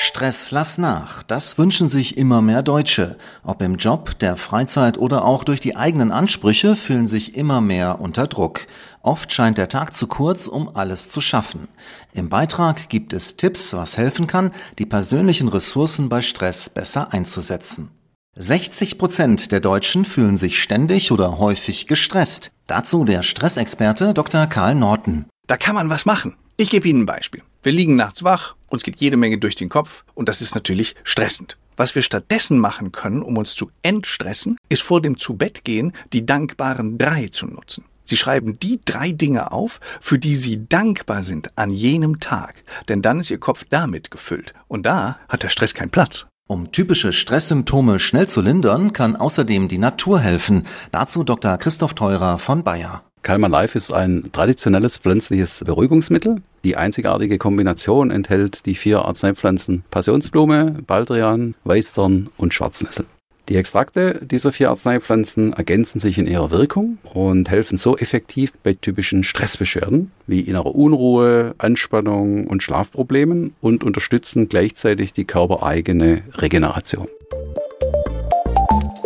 Stress lass nach, das wünschen sich immer mehr Deutsche. Ob im Job, der Freizeit oder auch durch die eigenen Ansprüche fühlen sich immer mehr unter Druck. Oft scheint der Tag zu kurz, um alles zu schaffen. Im Beitrag gibt es Tipps, was helfen kann, die persönlichen Ressourcen bei Stress besser einzusetzen. 60 Prozent der Deutschen fühlen sich ständig oder häufig gestresst. Dazu der Stressexperte Dr. Karl Norton. Da kann man was machen. Ich gebe Ihnen ein Beispiel. Wir liegen nachts wach, uns geht jede Menge durch den Kopf und das ist natürlich stressend. Was wir stattdessen machen können, um uns zu entstressen, ist vor dem Zubettgehen die dankbaren drei zu nutzen. Sie schreiben die drei Dinge auf, für die Sie dankbar sind an jenem Tag, denn dann ist Ihr Kopf damit gefüllt und da hat der Stress keinen Platz. Um typische Stresssymptome schnell zu lindern, kann außerdem die Natur helfen. Dazu Dr. Christoph Teurer von Bayer. Calmer Life ist ein traditionelles pflanzliches Beruhigungsmittel. Die einzigartige Kombination enthält die vier Arzneipflanzen Passionsblume, Baldrian, Weißdorn und Schwarznessel. Die Extrakte dieser vier Arzneipflanzen ergänzen sich in ihrer Wirkung und helfen so effektiv bei typischen Stressbeschwerden wie innerer Unruhe, Anspannung und Schlafproblemen und unterstützen gleichzeitig die körpereigene Regeneration.